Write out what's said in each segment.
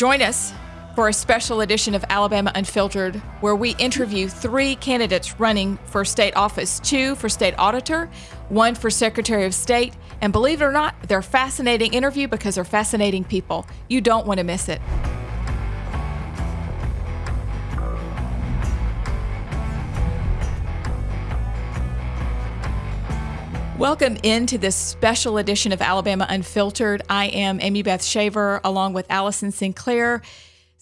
Join us for a special edition of Alabama Unfiltered, where we interview three candidates running for state office two for state auditor, one for Secretary of State. And believe it or not, they're fascinating interview because they're fascinating people. You don't want to miss it. Welcome into this special edition of Alabama Unfiltered. I am Amy Beth Shaver along with Allison Sinclair.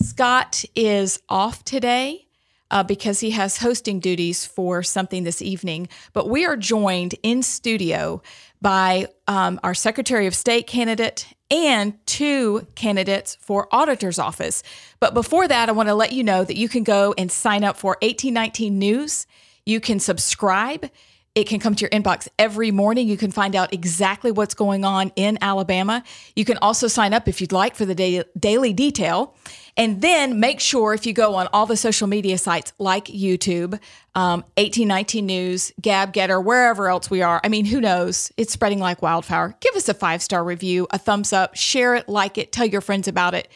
Scott is off today uh, because he has hosting duties for something this evening, but we are joined in studio by um, our Secretary of State candidate and two candidates for auditor's office. But before that, I want to let you know that you can go and sign up for 1819 News. You can subscribe. It can come to your inbox every morning. You can find out exactly what's going on in Alabama. You can also sign up if you'd like for the da- daily detail. And then make sure if you go on all the social media sites like YouTube, um, 1819 News, Gab Gettr, wherever else we are. I mean, who knows? It's spreading like wildfire. Give us a five star review, a thumbs up, share it, like it, tell your friends about it.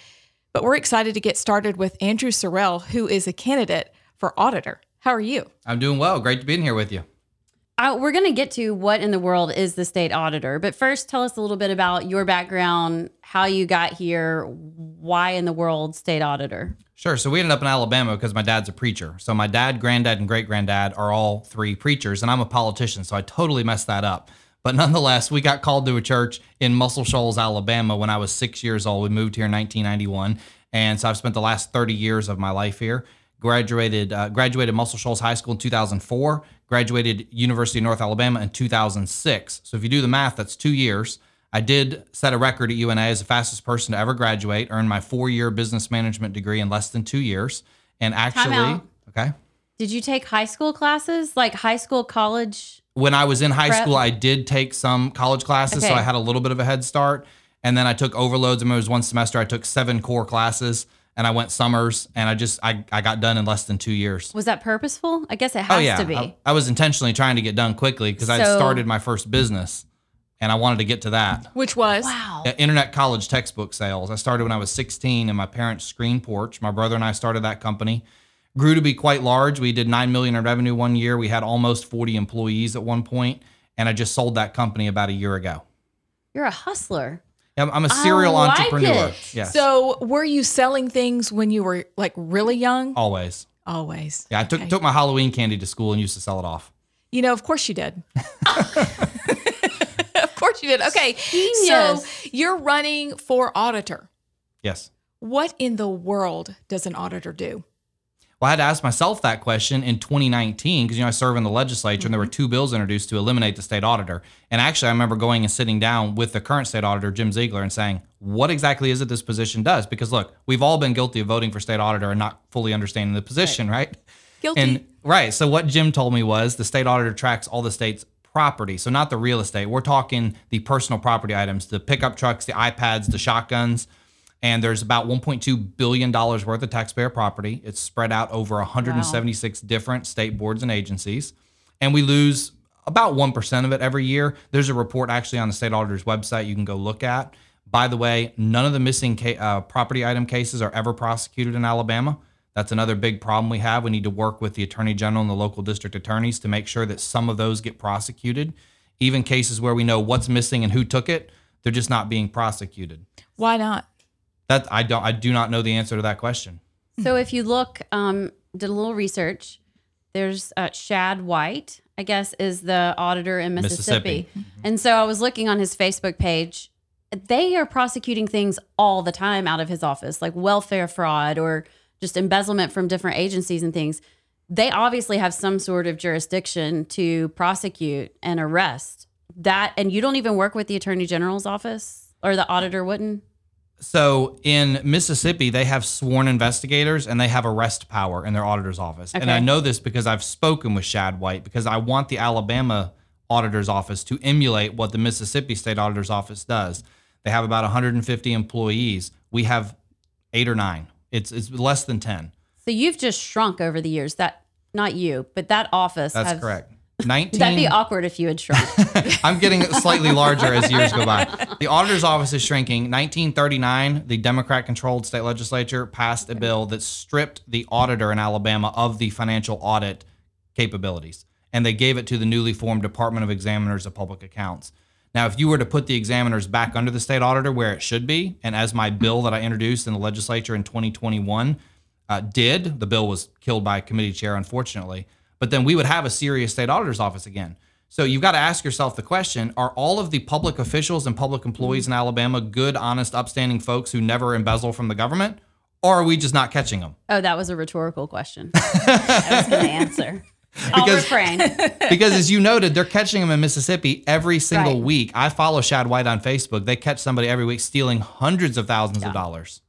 But we're excited to get started with Andrew Sorrell, who is a candidate for auditor. How are you? I'm doing well. Great to be in here with you. We're going to get to what in the world is the state auditor, but first, tell us a little bit about your background, how you got here, why in the world state auditor. Sure. So we ended up in Alabama because my dad's a preacher. So my dad, granddad, and great granddad are all three preachers, and I'm a politician. So I totally messed that up. But nonetheless, we got called to a church in Muscle Shoals, Alabama when I was six years old. We moved here in 1991. And so I've spent the last 30 years of my life here. Graduated, uh, graduated Muscle Shoals High School in 2004 graduated University of North Alabama in 2006. So if you do the math, that's two years. I did set a record at UNA as the fastest person to ever graduate, earned my four year business management degree in less than two years. And actually, okay. Did you take high school classes, like high school, college? When I was in high prep? school, I did take some college classes, okay. so I had a little bit of a head start. And then I took overloads. I mean, it was one semester, I took seven core classes and I went summers and I just I, I got done in less than two years. Was that purposeful? I guess it oh, has oh, yeah. to be. I, I was intentionally trying to get done quickly because so, I started my first business and I wanted to get to that. Which was wow. Internet college textbook sales. I started when I was 16 in my parents' screen porch. My brother and I started that company. Grew to be quite large. We did 9 million in revenue one year. We had almost 40 employees at one point and I just sold that company about a year ago. You're a hustler. I'm a serial like entrepreneur. It. Yes. So, were you selling things when you were like really young? Always. Always. Yeah, I took okay. took my Halloween candy to school and used to sell it off. You know, of course you did. of course you did. Okay. Genius. So, you're running for auditor. Yes. What in the world does an auditor do? Well, I had to ask myself that question in 2019 because you know I serve in the legislature mm-hmm. and there were mm-hmm. two bills introduced to eliminate the state auditor. And actually, I remember going and sitting down with the current state auditor, Jim Ziegler, and saying, "What exactly is it this position does?" Because look, we've all been guilty of voting for state auditor and not fully understanding the position, right? right? Guilty. And right. So what Jim told me was the state auditor tracks all the state's property. So not the real estate. We're talking the personal property items, the pickup trucks, the iPads, the shotguns and there's about 1.2 billion dollars worth of taxpayer property. It's spread out over 176 wow. different state boards and agencies, and we lose about 1% of it every year. There's a report actually on the state auditor's website you can go look at. By the way, none of the missing ca- uh, property item cases are ever prosecuted in Alabama. That's another big problem we have. We need to work with the attorney general and the local district attorneys to make sure that some of those get prosecuted. Even cases where we know what's missing and who took it, they're just not being prosecuted. Why not? That I don't. I do not know the answer to that question. So if you look, um, did a little research. There's uh, Shad White, I guess, is the auditor in Mississippi. Mississippi. And so I was looking on his Facebook page. They are prosecuting things all the time out of his office, like welfare fraud or just embezzlement from different agencies and things. They obviously have some sort of jurisdiction to prosecute and arrest that. And you don't even work with the attorney general's office or the auditor wouldn't? So in Mississippi, they have sworn investigators and they have arrest power in their auditor's office. Okay. And I know this because I've spoken with Shad White because I want the Alabama auditor's office to emulate what the Mississippi state auditor's office does. They have about 150 employees. We have eight or nine. It's it's less than 10. So you've just shrunk over the years. That not you, but that office. That's correct. 19 That'd be awkward if you had shrunk. I'm getting slightly larger as years go by. The auditor's office is shrinking. 1939, the Democrat controlled state legislature passed a bill that stripped the auditor in Alabama of the financial audit capabilities. And they gave it to the newly formed Department of Examiners of Public Accounts. Now, if you were to put the examiners back under the state auditor where it should be, and as my bill that I introduced in the legislature in 2021 uh, did, the bill was killed by a committee chair, unfortunately, but then we would have a serious state auditor's office again. So you've got to ask yourself the question Are all of the public officials and public employees in Alabama good, honest, upstanding folks who never embezzle from the government? Or are we just not catching them? oh, that was a rhetorical question. I was going to answer. I'll Because- because as you noted, they're catching them in Mississippi every single Right. week. I follow Shad White on Facebook. They catch somebody every week stealing hundreds of thousands of dollars.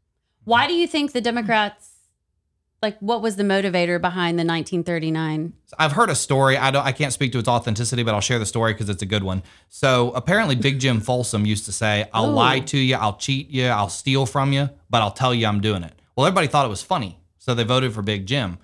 Why do you think the Democrats, like, what was the motivator behind the 1939? I've heard a story. I don't. I can't speak to its authenticity, but I'll share the story because it's a good one. So apparently, Big Jim Folsom used to say, "I'll Ooh. lie to you, I'll cheat you, I'll steal from you, but I'll tell you I'm doing it." Well, everybody thought it was funny, so they voted for Big Jim.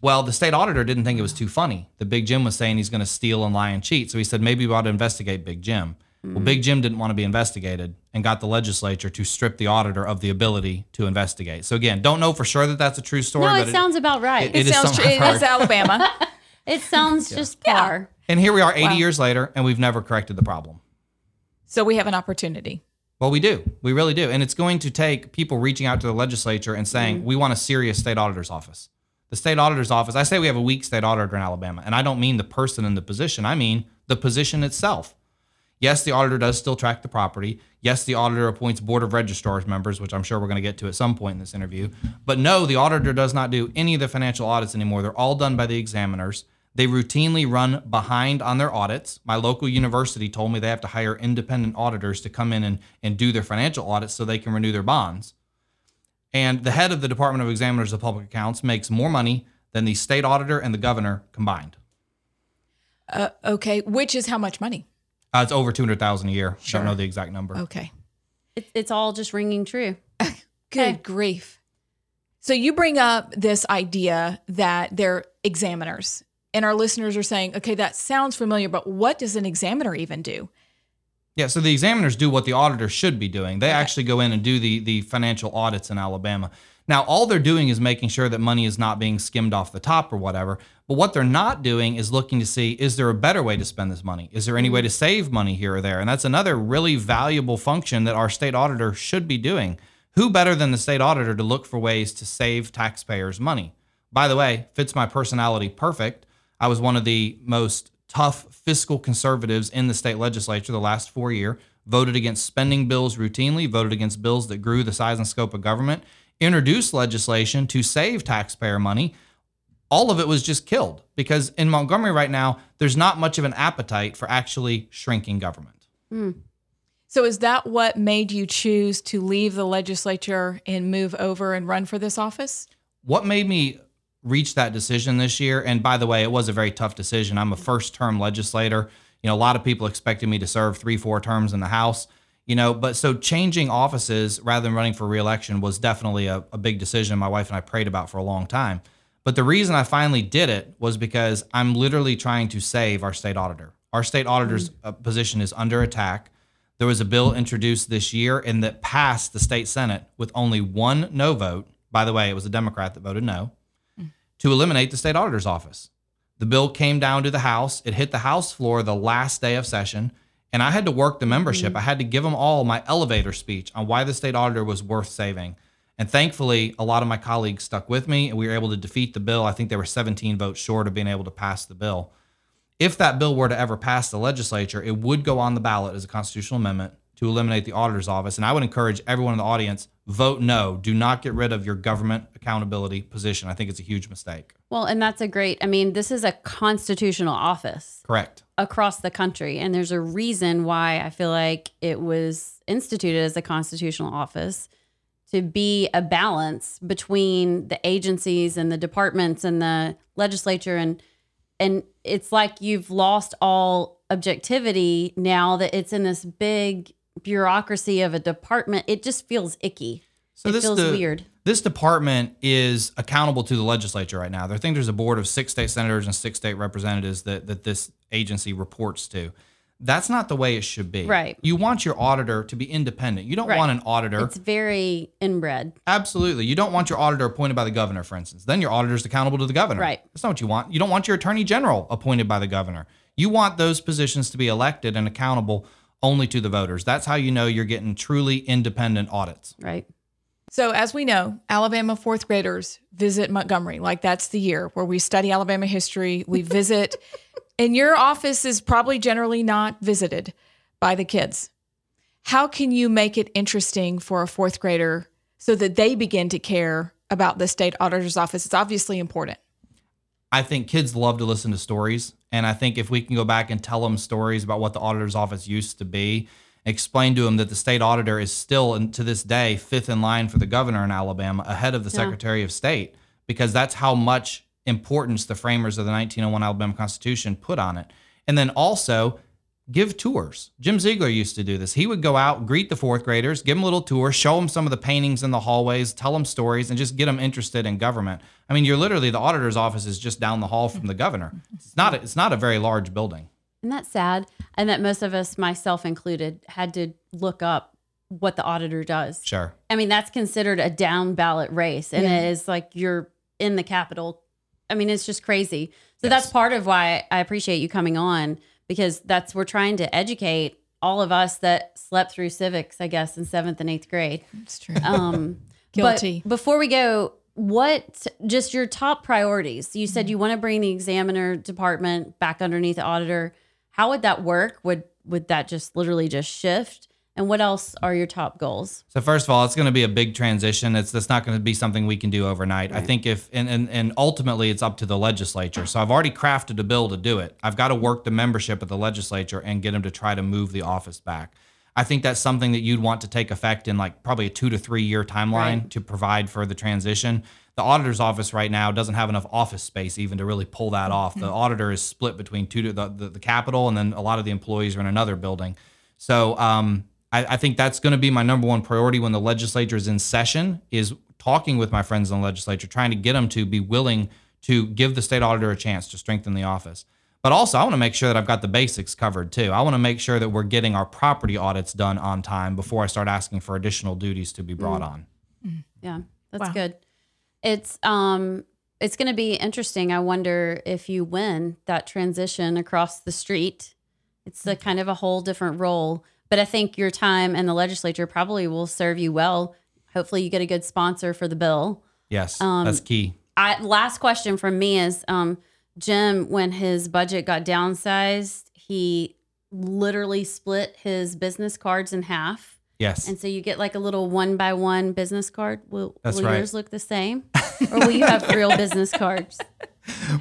Well, the state auditor didn't think it was too funny. The Big Jim was saying he's going to steal and lie and cheat, so he said maybe we ought to investigate Big Jim. Well, Big Jim didn't want to be investigated and got the legislature to strip the auditor of the ability to investigate. So again, don't know for sure that that's a true story. No, but it sounds about right. it It, is sounds true. something It I've is heard. Alabama. It sounds just par. And here we are 80 Wow. years later, and we've never corrected the problem. so we have an opportunity. Well, we do. We really do. And it's going to take people reaching out to the legislature and saying, mm-hmm. we want a serious state auditor's office. The state auditor's office, I say we have a weak state auditor in Alabama, and I don't mean the person in the position, I mean the position itself. Yes, the auditor does still track the property. Yes, the auditor appoints board of registrars members, which I'm sure we're going to get to at some point in this interview. But no, the auditor does not do any of the financial audits anymore. They're all done by the examiners. They routinely run behind on their audits. My local university told me they have to hire independent auditors to come in and, and do their financial audits so they can renew their bonds. And the head of the Department of Examiners of Public Accounts makes more money than the state auditor and the governor combined. Uh, okay, which is how much money? Uh, it's over 200,000 a year. Sure. Don't know the exact number. Okay. It, it's all just ringing true. Good Okay. grief. So you bring up this idea that they're examiners, and our listeners are saying, okay, that sounds familiar, but what does an examiner even do? Yeah, so the examiners do what the auditors should be doing. They actually go in and do the the financial audits in Alabama. Now, all they're doing is making sure that money is not being skimmed off the top or whatever. But what they're not doing is looking to see is there a better way to spend this money? Is there any way to save money here or there? And that's another really valuable function that our state auditor should be doing. Who better than the state auditor to look for ways to save taxpayers money? By the way, fits my personality perfect. I was one of the most tough fiscal conservatives in the state legislature the last four year. Voted against spending bills routinely. Voted against bills that grew the size and scope of government. Introduced legislation to save taxpayer money. All of it was just killed because in Montgomery right now, there's not much of an appetite for actually shrinking government. Hmm. So is that what made you choose to leave the legislature and move over and run for this office? what made me reach that decision this year and by the way it was a very tough decision i'm a first term legislator you know a lot of people expected me to serve three four terms in the house you know but so changing offices rather than running for reelection was definitely a, a big decision my wife and i prayed about for a long time. But the reason i finally did it was because i'm literally trying to save our state auditor. Our state auditor's uh, position is under attack. There was a bill introduced this year and that passed the state senate with only one no vote. By the way it was a democrat that voted no. To eliminate the state auditor's office. The bill came down to the House. It hit the House floor the last day of session, and I had to work the membership. Mm-hmm. I had to give them all my elevator speech on why the state auditor was worth saving. And thankfully, a lot of my colleagues stuck with me, and we were able to defeat the bill. I think there were 17 votes short of being able to pass the bill. If that bill were to ever pass the legislature, it would go on the ballot as a constitutional amendment to eliminate the auditor's office. And I would encourage everyone in the audience vote no. Do not get rid of your government accountability position. I think it's a huge mistake. Well, and that's a great, I mean, this is a constitutional office Correct. Across the country. And there's a reason why I feel like it was instituted as a constitutional office to be a balance between the agencies and the departments and the legislature and and it's like you've lost all objectivity now that it's in this big bureaucracy of a department. It just feels icky. So it this feels the- weird. This department is accountable to the legislature right now. I think there's a board of six state senators and six state representatives that that this agency reports to. That's not the way it should be. Right. You want your auditor to be independent. You don't Right. want an auditor. It's very inbred. Absolutely. You don't want your auditor appointed by the governor, for instance. Then your auditor is accountable to the governor. Right. That's not what you want. You don't want your attorney general appointed by the governor. You want those positions to be elected and accountable only to the voters. That's how you know you're getting truly independent audits. Right. So, as we know, Alabama fourth graders visit Montgomery. Like, that's the year where we study Alabama history. We visit, and your office is probably generally not visited by the kids. How can you make it interesting for a fourth grader so that they begin to care about the state auditor's office? It's obviously important. I think kids love to listen to stories. And I think if we can go back and tell them stories about what the auditor's office used to be, explain to them that the state auditor is still, and to this day, fifth in line for the governor in Alabama, ahead of the Secretary of State, because that's how much importance the framers of the 1901 Alabama Constitution put on it. And then also, give tours. Jim Ziegler used to do this. He would go out, greet the fourth graders, give them a little tour, show them some of the paintings in the hallways, tell them stories, and just get them interested in government. I mean, you're literally the auditor's office is just down the hall from the governor. It's not. A, it's not a very large building. Isn't that sad? And that most of us, myself included, had to look up what the auditor does. Sure. I mean, that's considered a down ballot race, and Yeah. it is like you're in the Capitol. I mean, it's just crazy. So Yes. that's part of why I appreciate you coming on because that's we're trying to educate all of us that slept through civics, I guess, in seventh and eighth grade. It's true. Um, Guilty. But before we go, what just your top priorities? You said you want to bring the examiner department back underneath the auditor. How would that work? Would would that just literally just shift? And what else are your top goals? So first of all, it's going to be a big transition. It's that's not going to be something we can do overnight. I think if and, and and ultimately it's up to the legislature. So I've already crafted a bill to do it. I've got to work the membership of the legislature and get them to try to move the office back. I think that's something that you'd want to take effect in like probably a two to three year timeline Right. to provide for the transition. The auditor's office right now doesn't have enough office space even to really pull that off. The auditor is split between two to the, the, the Capitol, and then a lot of the employees are in another building. So um, I, I think that's going to be my number one priority when the legislature is in session is talking with my friends in the legislature, trying to get them to be willing to give the state auditor a chance to strengthen the office. But also, I want to make sure that I've got the basics covered too. I want to make sure that we're getting our property audits done on time before I start asking for additional duties to be mm. brought on. Mm. Yeah, that's Wow. good. It's um it's going to be interesting. I wonder if you win that transition across the street. It's a mm. kind of a whole different role, but I think your time in the legislature probably will serve you well. Hopefully you get a good sponsor for the bill. Yes, Um, that's key. I last question from me is um Jim when his budget got downsized, he literally split his business cards in half. Yes. And so you get like a little one by one business card. Will, will right. yours look the same? or will you have real business cards?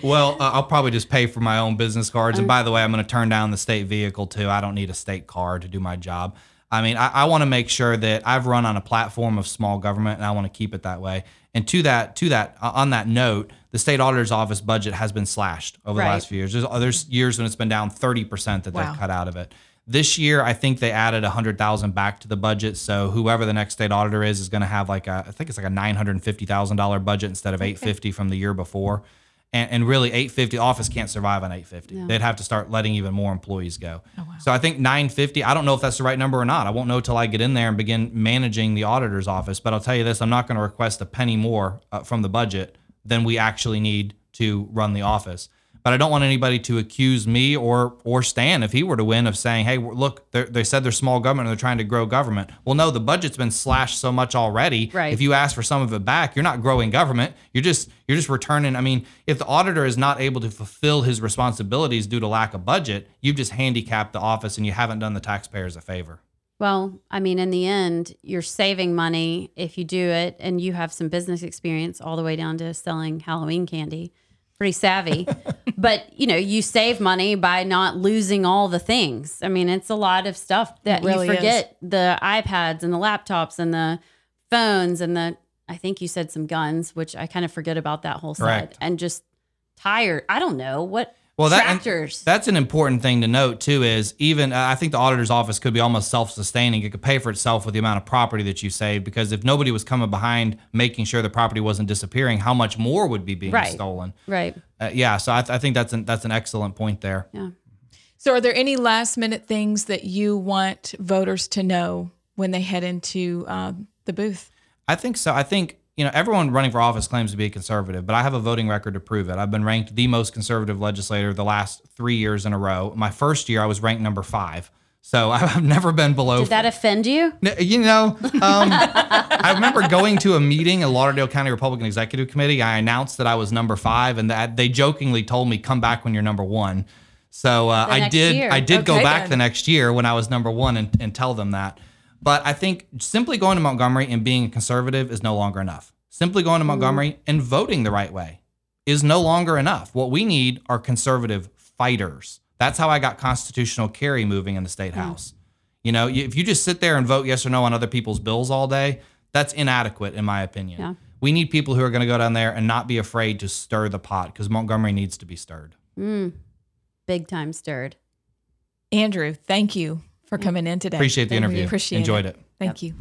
Well, uh, I'll probably just pay for my own business cards. And by the way, I'm going to turn down the state vehicle too. I don't need a state card to do my job. I mean, I, I want to make sure that I've run on a platform of small government, and I want to keep it that way. And to that, to that, uh, on that note, the state auditor's office budget has been slashed over the last few years. There's, there's years when it's been down 30 percent that Wow. they've cut out of it. This year, I think they added 100,000 back to the budget. So whoever the next state auditor is is going to have like a, I think it's like a $950,000 budget instead of 850 from the year before. And, and really, 850 office can't survive on 850. They'd have to start letting even more employees go. So I think 950. I don't know if that's the right number or not. I won't know till I get in there and begin managing the auditor's office. But I'll tell you this: I'm not going to request a penny more uh, from the budget than we actually need to run the office. But I don't want anybody to accuse me or or Stan if he were to win of saying, "Hey, look, they're- said they're small government and they're trying to grow government." Well, no, the budget's been slashed so much already. Right. If you ask for some of it back, you're not growing government. You're just you're just returning. I mean, if the auditor is not able to fulfill his responsibilities due to lack of budget, you've just handicapped the office and you haven't done the taxpayers a favor. Well, I mean, in the end, you're saving money if you do it and you have some business experience all the way down to selling Halloween candy. Pretty savvy. but, you know, you save money by not losing all the things. I mean, it's a lot of stuff that really you is. forget the iPads and the laptops and the phones and the, I think you said some guns, which I kind of forget about that whole Correct. And just tired. I don't know what Well, that, tractors. that's an important thing to note too. Is even uh, I think the auditor's office could be almost self-sustaining. It could pay for itself with the amount of property that you save Because if nobody was coming behind making sure the property wasn't disappearing, how much more would be being Right. stolen? right. Uh, yeah, so I, th- I think that's an that's an excellent point there. Yeah. So, are there any last minute things that you want voters to know when they head into um, the booth? I think so. I think you know everyone running for office claims to be a conservative, but I have a voting record to prove it. I've been ranked the most conservative legislator the last three years in a row. My first year, I was ranked number five. So I've never been below. Did that offend you? You know, um, I remember going to a meeting at Lauderdale County Republican Executive Committee. I announced that I was number five, and that they jokingly told me, "Come back when you're number one." So uh, I did. year. I did go back then. the next year when I was number one and, and tell them that. But I think simply going to Montgomery and being a conservative is no longer enough. Simply going to mm-hmm. Montgomery and voting the right way is no longer enough. What we need are conservative fighters. That's how I got constitutional carry moving in the state mm. house. You know, if you just sit there and vote yes or no on other people's bills all day, that's inadequate, in my opinion. Yeah. We need people who are going to go down there and not be afraid to stir the pot because Montgomery needs to be stirred. Mm. Big time stirred. Andrew, thank you for coming in today. Appreciate the Thank you. interview. Appreciate Enjoyed it. Thank you.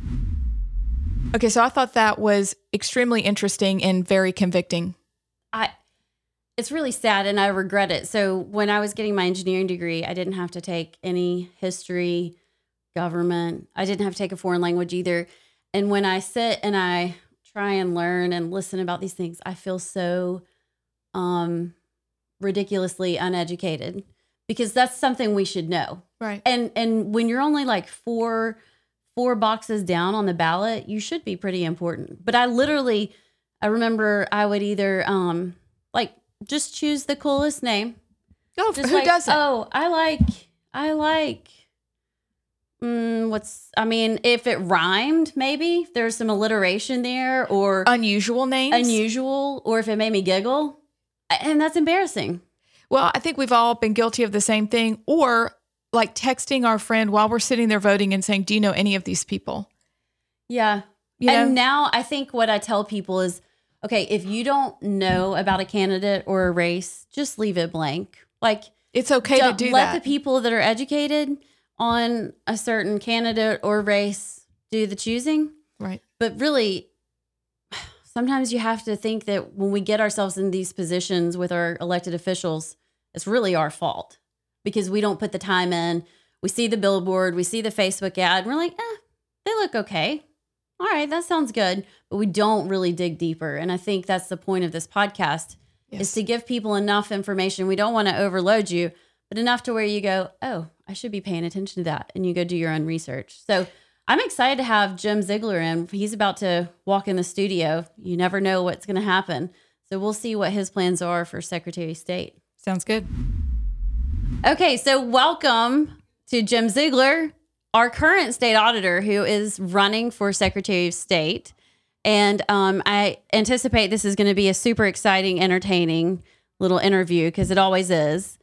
Okay, so I thought that was extremely interesting and very convicting. I it's really sad and I regret it. So when I was getting my engineering degree, I didn't have to take any history, government. I didn't have to take a foreign language either. And when I sit and I try and learn and listen about these things, I feel so um ridiculously uneducated because that's something we should know. Right. And and when you're only like four four boxes down on the ballot, you should be pretty important. But I literally I remember I would either um like just choose the coolest name. Oh, Just who like, doesn't? Oh, I like I like mm, what's I mean, if it rhymed, maybe there's some alliteration there or Unusual names. unusual, or if it made me giggle. And that's embarrassing. Well, I think we've all been guilty of the same thing, or like texting our friend while we're sitting there voting and saying, "Do you know any of these people?" Yeah. You know? and now I think what I tell people is okay, if you don't know about a candidate or a race, just leave it blank. Like, It's okay to do let the people that are educated on a certain candidate or race do the choosing. right. But really, sometimes you have to think that when we get ourselves in these positions with our elected officials, it's really our fault because we don't put the time in. We see the billboard, we see the Facebook ad, and we're like, eh, they look okay. All right, that sounds good. But we don't really dig deeper. And I think that's the point of this podcast is to give people enough information. We don't want to overload you, but enough to where you go, oh, I should be paying attention to that. And you go do your own research. So I'm excited to have Jim Ziegler in. He's about to walk in the studio. You never know what's going to happen. So we'll see what his plans are for Secretary of State. Sounds good. Okay, so welcome to Jim Ziegler, our current state auditor who is running for Secretary of State. And um, I anticipate this is going to be a super exciting, entertaining little interview because it always is.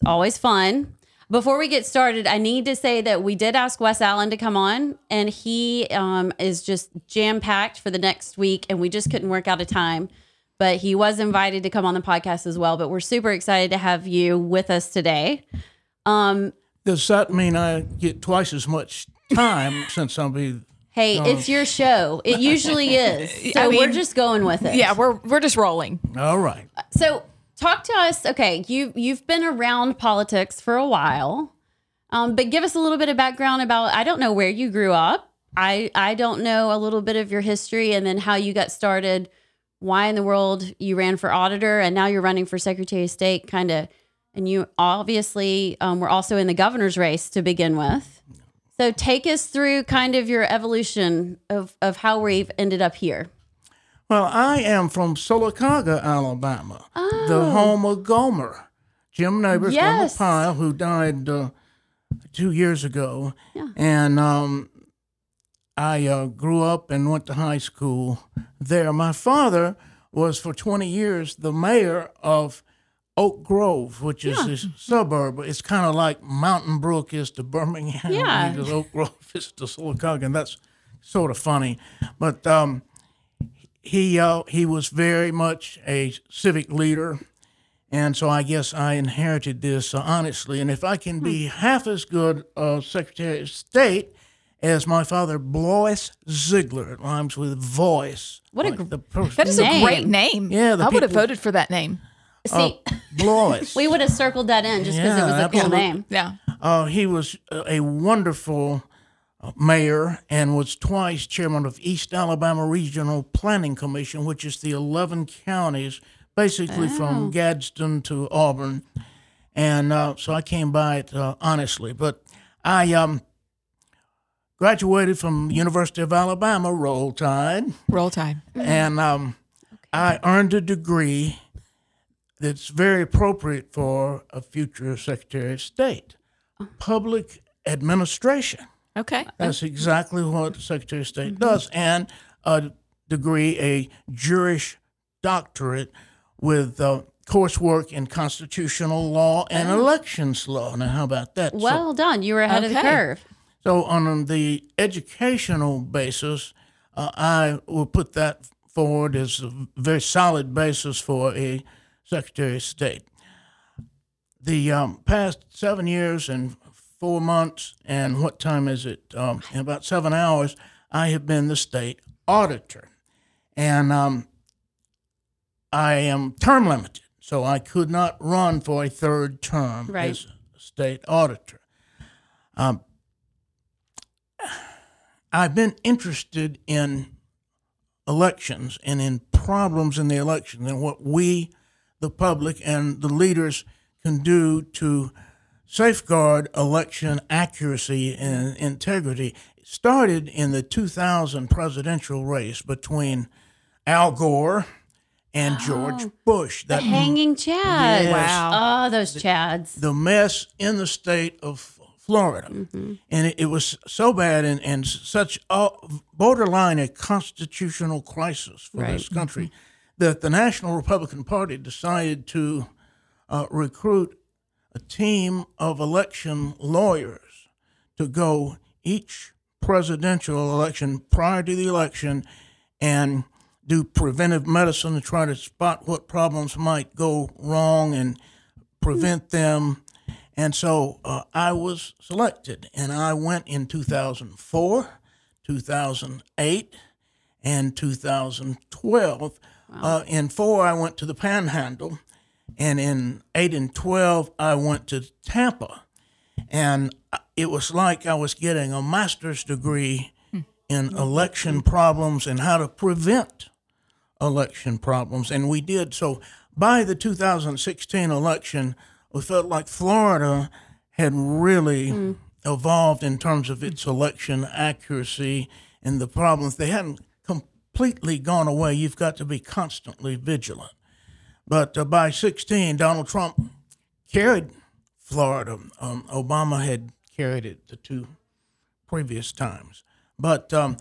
It's always fun. Before we get started, I need to say that we did ask Wes Allen to come on, and he um, is just jam packed for the next week, and we just couldn't work out a time. But he was invited to come on the podcast as well. But we're super excited to have you with us today. Um, Does that mean I get twice as much time since I'll be? hey, it's your show. It usually is. So I we're just going with it. Yeah, we're we're just rolling. All right. So talk to us. Okay, you you've been around politics for a while, um, but give us a little bit of background about. I don't know where you grew up. I I don't know a little bit of your history and then how you got started. Why in the world you ran for auditor and now you're running for Secretary of State, kind of. And you obviously um, were also in the governor's race to begin with. So take us through kind of your evolution of, of how we've ended up here. Well, I am from Sylacauga, Alabama, the home of Gomer, Jim Nabors, Yes. Gomer Pyle, who died uh, two years ago. And um, I uh, grew up and went to high school there. My father was for 20 years the mayor of Oak Grove, which is a suburb. It's kind of like Mountain Brook is to Birmingham, Yeah. because Oak Grove is to Sylacauga, and that's sort of funny. But um, he uh, he was very much a civic leader, and so I guess I inherited this uh, honestly. And if I can be half as good a Secretary of State as my father, Blois Ziegler, it rhymes with voice. What a like gr- the person. That is Name. a great name. Yeah, the I would have voted for that name. See, Blois. We would have circled that in just because Yeah, it was a cool name. Yeah. Uh, he was a a wonderful uh, mayor and was twice chairman of East Alabama Regional Planning Commission, which is the 11 counties, basically from Gadsden to Auburn. And uh, so I came by it uh, honestly. But I um, graduated from University of Alabama, Roll Tide, Roll Tide. and um, I earned a degree that's very appropriate for a future Secretary of State public administration. Okay. That's exactly what the Secretary of State does, and a degree, a juris doctorate with uh, coursework in constitutional law and elections law. Now, how about that? So- Well done. You were ahead of the curve. So, on the educational basis, uh, I will put that forward as a very solid basis for a Secretary of State. The um, past seven years and four months, and what time is it? Um, in about seven hours, I have been the state auditor. And um, I am term limited, so I could not run for a third term Right. as state auditor. Um, I've been interested in elections and in problems in the election and what we, the public, and the leaders can do to safeguard election accuracy and integrity. It started in the 2000 presidential race between Al Gore and oh. George Bush. The That hanging Chad. Yes. Wow. Oh, those Chads. the mess in the state of Florida. Mm-hmm. And it, it was so bad and, and such a borderline a constitutional crisis for this country mm-hmm. that the National Republican Party decided to uh, recruit a team of election lawyers to go each presidential election prior to the election and do preventive medicine to try to spot what problems might go wrong and prevent hmm. them. And so uh, I was selected, and I went in 2004, 2008, and 2012. Uh, in four, I went to the Panhandle, and in eight and 12, I went to Tampa. And uh, it was like I was getting a master's degree in election problems and how to prevent election problems. And we did. So by the 2016 election, we felt like Florida had really evolved in terms of its election accuracy and the problems. They hadn't completely gone away. You've got to be constantly vigilant. But uh, by 16, Donald Trump carried Florida. Um, Obama had carried it the two previous times. But um,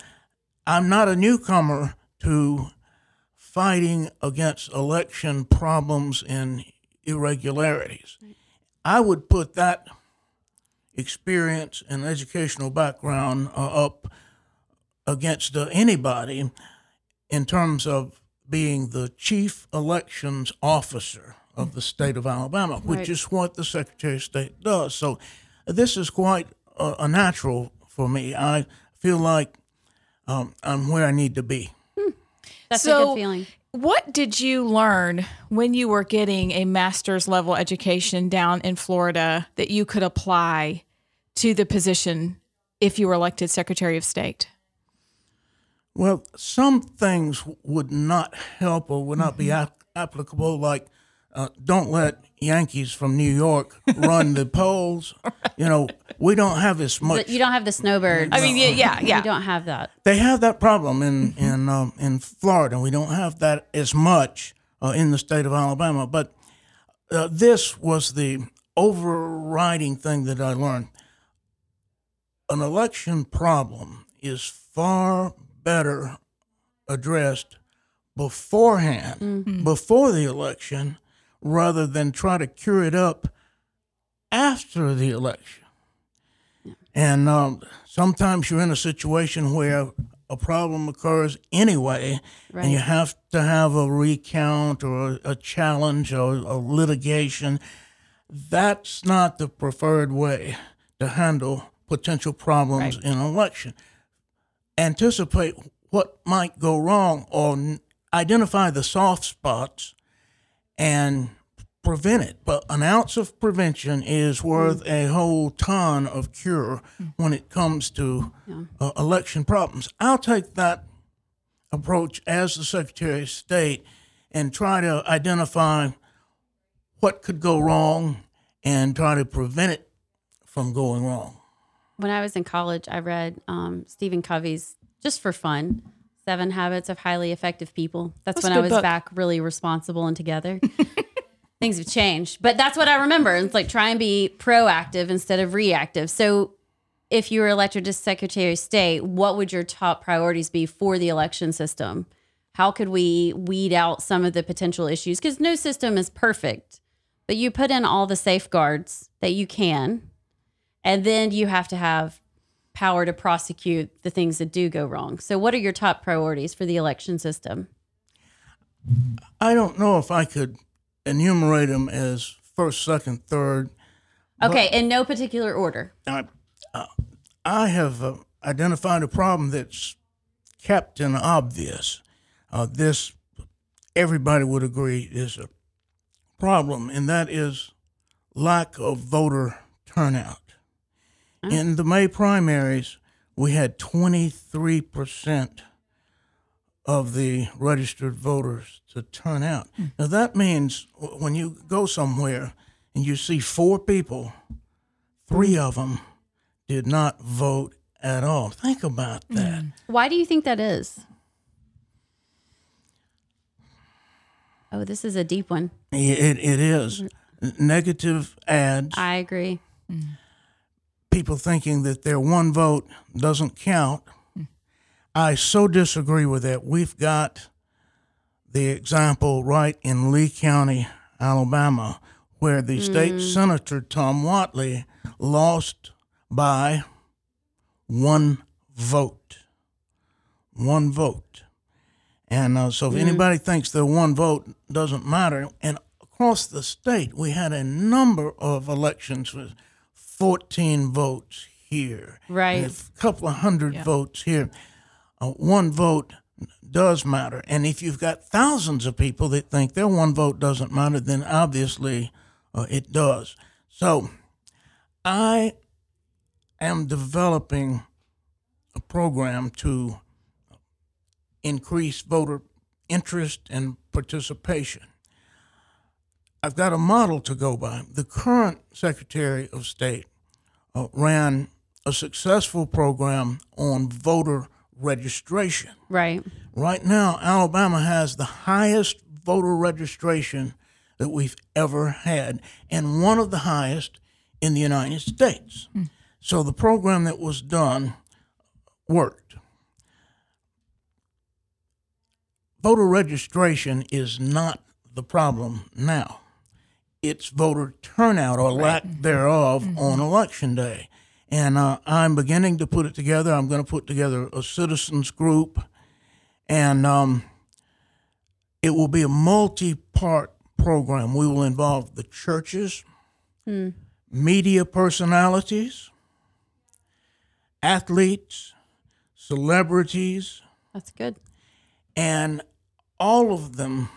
I'm not a newcomer to fighting against election problems and irregularities. I would put that experience and educational background uh, up against uh, anybody in terms of being the chief elections officer of the state of Alabama, which is what the Secretary of State does. So this is quite a, a natural for me. I feel like um, I'm where I need to be. That's a good feeling. What did you learn when you were getting a master's level education down in Florida that you could apply to the position if you were elected Secretary of State? Well, some things would not help or would not be ap- applicable, like uh, don't let Yankees from New York run the polls. You know, we don't have as much. But you don't have the snowbirds. I mean, yeah, yeah, yeah. You don't have that. they have that problem in in um, in Florida. We don't have that as much uh, in the state of Alabama. But uh, this was the overriding thing that I learned. An election problem is far better addressed beforehand, before the election, rather than try to cure it up after the election. And um, sometimes you're in a situation where a problem occurs anyway, and you have to have a recount or a, challenge or a litigation. That's not the preferred way to handle potential problems Right. in an election. Anticipate what might go wrong or n- identify the soft spots and prevent it. But an ounce of prevention is worth a whole ton of cure when it comes to uh, election problems. I'll take that approach as the Secretary of State and try to identify what could go wrong and try to prevent it from going wrong. When I was in college, I read um, Stephen Covey's just for fun. Seven Habits of Highly Effective People. That's, That's when I was book. back really responsible and together. Things have changed, but that's what I remember. It's like try and be proactive instead of reactive. So, if you were elected as Secretary of State, what would your top priorities be for the election system? How could we weed out some of the potential issues? Because no system is perfect, but you put in all the safeguards that you can, and then you have to have power to prosecute the things that do go wrong. So, what are your top priorities for the election system? I don't know if I could enumerate them as first, second, third. Okay, in no particular order. I, uh, I have uh, identified a problem that's captain obvious. Uh, this, everybody would agree, is a problem, and that is lack of voter turnout. Mm-hmm. In the May primaries, we had 23% of the registered voters to turn out. Hmm. Now, that means when you go somewhere and you see four people, three hmm. of them did not vote at all. Think about hmm. that. Why do you think that is? Oh, this is a deep one. It, it is. Mm-hmm. Negative ads, I agree. Mm. People thinking that their one vote doesn't count. I so disagree with that. We've got the example right in Lee County, Alabama, where the state senator Tom Whatley lost by one vote. One vote. And uh, so if anybody thinks their one vote doesn't matter, and across the state, we had a number of elections with 14 votes here, Right. and a couple of hundred votes here. Uh, one vote does matter. And if you've got thousands of people that think their one vote doesn't matter, then obviously uh, it does. So I am developing a program to increase voter interest and participation. I've got a model to go by. The current Secretary of State uh, ran a successful program on voter registration. Right. Right now, Alabama has the highest voter registration that we've ever had, and one of the highest in the United States. So the program that was done worked. Voter registration is not the problem now. It's voter turnout or lack thereof on election day. And uh, I'm beginning to put it together. I'm going to put together a citizens group and um, it will be a multi-part program. We will involve the churches, media personalities, athletes, celebrities, That's good. and all of them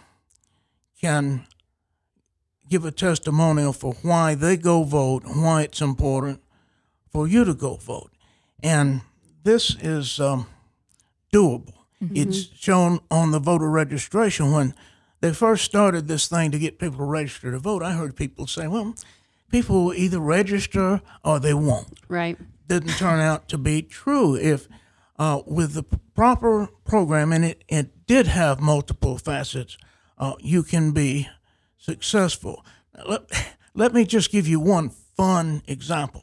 can give a testimonial for why they go vote why it's important for you to go vote. And this is um, doable. It's shown on the voter registration. When they first started this thing to get people to register to vote, I heard people say, well, people will either register or they won't Right. didn't turn out to be true. If uh, with the proper program, and it, it did have multiple facets, uh, you can be successful. Now, Let, let me just give you one fun example.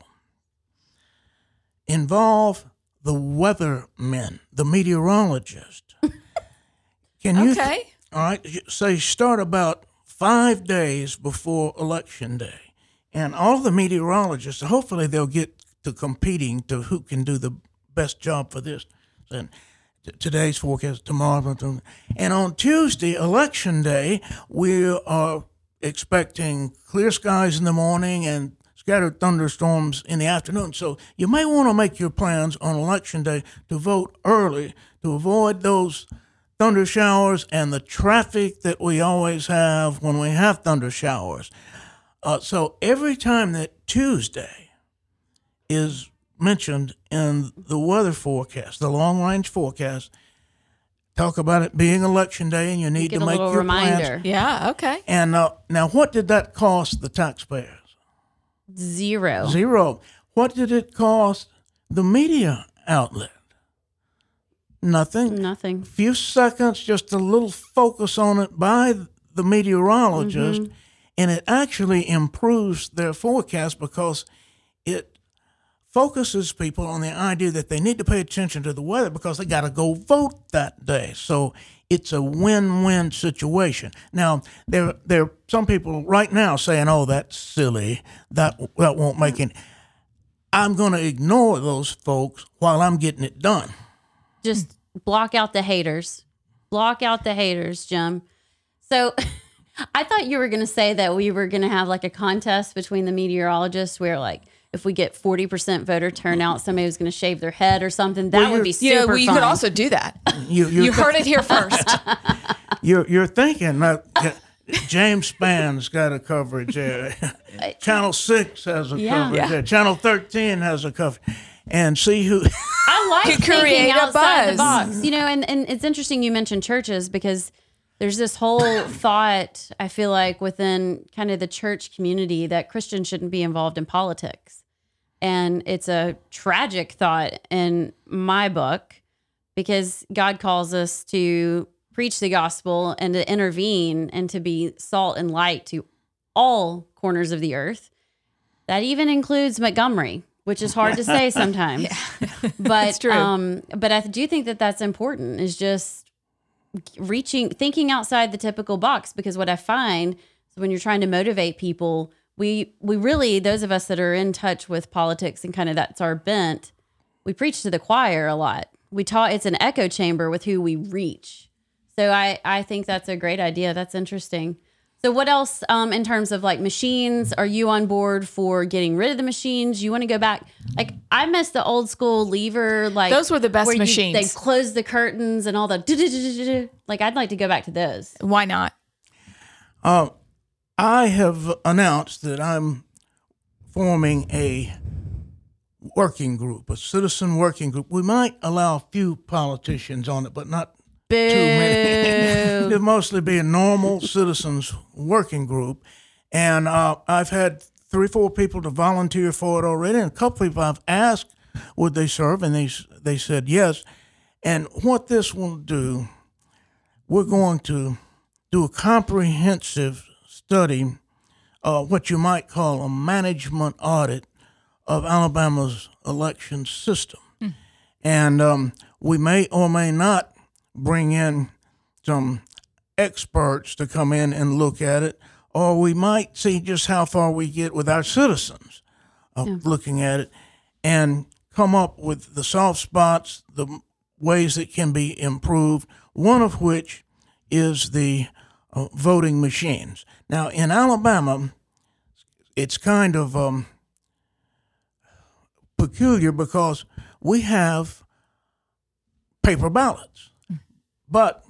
Involve the weathermen, the meteorologist. Can you Okay. all right, say start about five days before election day, and all the meteorologists. Hopefully, they'll get to competing to who can do the best job for this. And today's forecast, tomorrow, and on Tuesday, election day, we are expecting clear skies in the morning and scattered thunderstorms in the afternoon. So you may want to make your plans on election day to vote early to avoid those thunder showers and the traffic that we always have when we have thunder showers. Uh, so every time that Tuesday is mentioned in the weather forecast, the long range forecast, talk about it being election day and you need Get to make little your plans. Yeah. Okay. And uh, now, what did that cost the taxpayers? Zero. Zero. What did it cost the media outlet? Nothing. Nothing. A few seconds, just a little focus on it by the meteorologist, Mm-hmm. and it actually improves their forecast because it focuses people on the idea that they need to pay attention to the weather because they got to go vote that day. So it's a win-win situation. Now there there are some people right now saying, "Oh, that's silly. That that won't make it." I'm going to ignore those folks while I'm getting it done. Just block out the haters. Block out the haters, Jim. So I thought you were going to say that we were going to have like a contest between the meteorologists where like if we get 40% voter turnout, somebody was going to shave their head or something. That would be super You know, we fun. could also do that. You, you're heard it here first. You're you're thinking that yeah, James Spann's got a coverage there. Channel Six has a Yeah. coverage Yeah. there. Channel Thirteen has a coverage. And see who I like Could create thinking a outside the box. You know, and, and it's interesting you mentioned churches because there's this whole thought, I feel like, within kind of the church community that Christians shouldn't be involved in politics. And it's a tragic thought in my book because God calls us to preach the gospel and to intervene and to be salt and light to all corners of the earth. That even includes Montgomery, which is hard to say sometimes. yeah. But true. um, but I do think that that's important. Is just reaching, thinking outside the typical box. Because what I find is when you're trying to motivate people, we we really those of us that are in touch with politics and kind of that's our bent. We preach to the choir a lot. We taught it's an echo chamber with who we reach. So I I think that's a great idea. That's interesting. So what else um, in terms of like machines? Are you on board for getting rid of the machines? You want to go back? Like I miss the old school lever. Like Those were the best where you- machines. they close the curtains and all the. Like I'd like to go back to those. Why not? uh, I have announced that I'm forming a working group, a citizen working group. We might allow a few politicians on it, but not too many. It'll mostly be a normal citizens working group. And uh, I've had three, four people to volunteer for it already. And a couple people I've asked would they serve, and they, they said yes. And what this will do, we're going to do a comprehensive study, uh, what you might call a management audit of Alabama's election system. And um, we may or may not bring in some experts to come in and look at it, or we might see just how far we get with our citizens of looking at it and come up with the soft spots, the ways that can be improved, one of which is the uh, voting machines. Now, in Alabama, it's kind of um, peculiar because we have paper ballots, but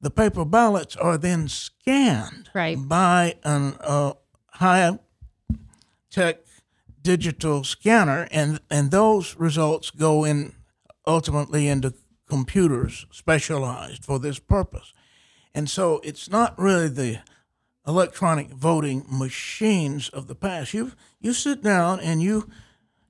the paper ballots are then scanned Right. by a uh, high tech digital scanner, and and those results go in ultimately into computers specialized for this purpose. And so it's not really the electronic voting machines of the past. You you sit down and you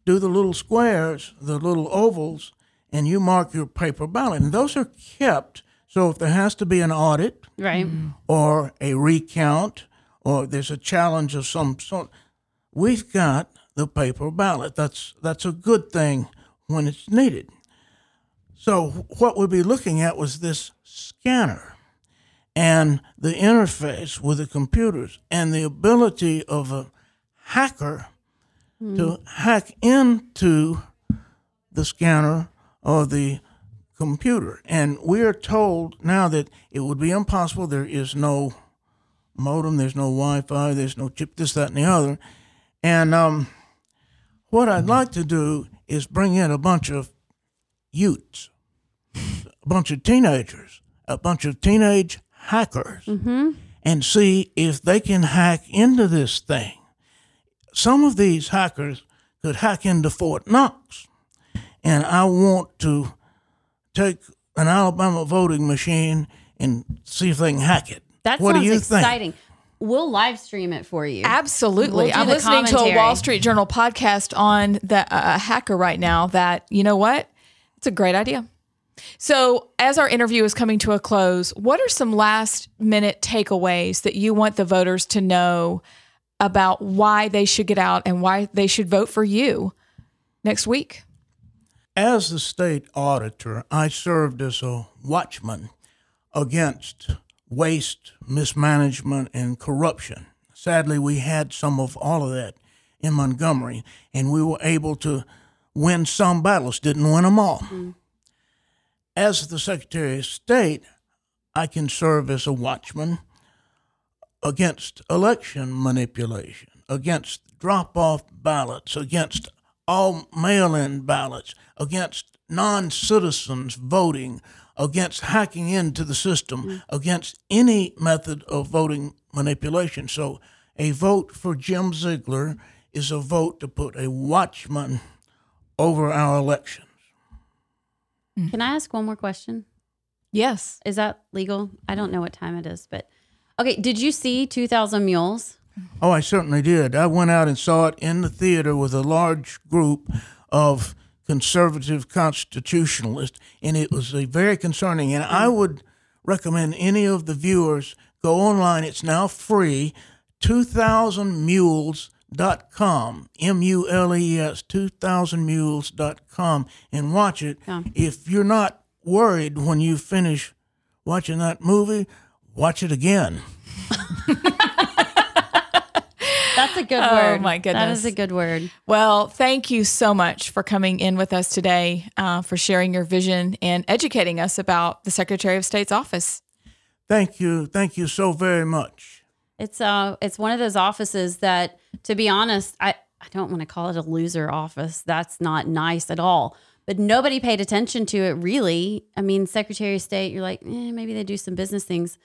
do the little squares, the little ovals, and you mark your paper ballot. And those are kept. So if there has to be an audit Right. Mm. or a recount or there's a challenge of some sort, we've got the paper ballot. That's that's a good thing when it's needed. So what we'll be looking at was this scanner and the interface with the computers and the ability of a hacker hmm. to hack into the scanner or the computer. And we are told now that it would be impossible. There is no modem, there's no Wi Fi, there's no chip, this, that, and the other. And um, what I'd like to do is bring in a bunch of youths, a bunch of teenagers, a bunch of teenage hackers Mm-hmm. and see if they can hack into this thing. Some of these hackers could hack into Fort Knox, and I want to take an Alabama voting machine and see if they can hack it. That what sounds do you exciting. We'll live stream it for you. Absolutely. We'll I'm the listening to a. Wall Street Journal podcast on the uh, hacker right now that, you know what? It's a great idea. So, as our interview is coming to a close, what are some last minute takeaways that you want the voters to know about why they should get out and why they should vote for you next week? As the state auditor, I served as a watchman against waste, mismanagement, and corruption. Sadly, we had some of all of that in Montgomery, and we were able to win some battles, didn't win them all. Mm-hmm. As the Secretary of State, I can serve as a watchman against election manipulation, against drop off ballots, against all mail in ballots, against non citizens voting, against hacking into the system, mm. against any method of voting manipulation. So a vote for Jim Ziegler is a vote to put a watchman over our elections. Mm. Can I ask one more question? Yes. Is that legal? I don't know what time it is, but okay. Did you see 2000 Mules? Oh, I certainly did. I went out and saw it in the theater with a large group of conservative constitutionalists, and it was a very concerning. And I would recommend any of the viewers go online. It's now free. 2000mules.com, M U L E S, 2000mules.com, and watch it. Yeah. If you're not worried when you finish watching that movie, watch it again. That's a good Oh, word. my That goodness. is a good word. Well, thank you so much for coming in with us today, uh, for sharing your vision and educating us about the Secretary of State's office. Thank you. Thank you so very much. It's uh it's one of those offices that to be honest, I I don't want to call it a loser office. That's not nice at all. But nobody paid attention to it really. I mean, Secretary of State, you're like, eh, maybe they do some business things.